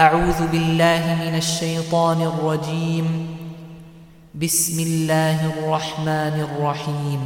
أعوذ بالله من الشيطان الرجيم. بسم الله الرحمن الرحيم.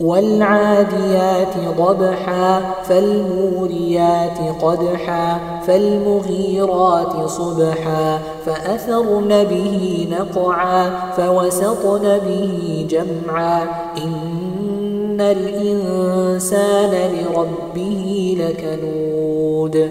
والعاديات ضبحا فالموريات قدحا فالمغيرات صبحا فأثرن به نقعا فوسطن به جمعا. إن الإنسان لربه لكنود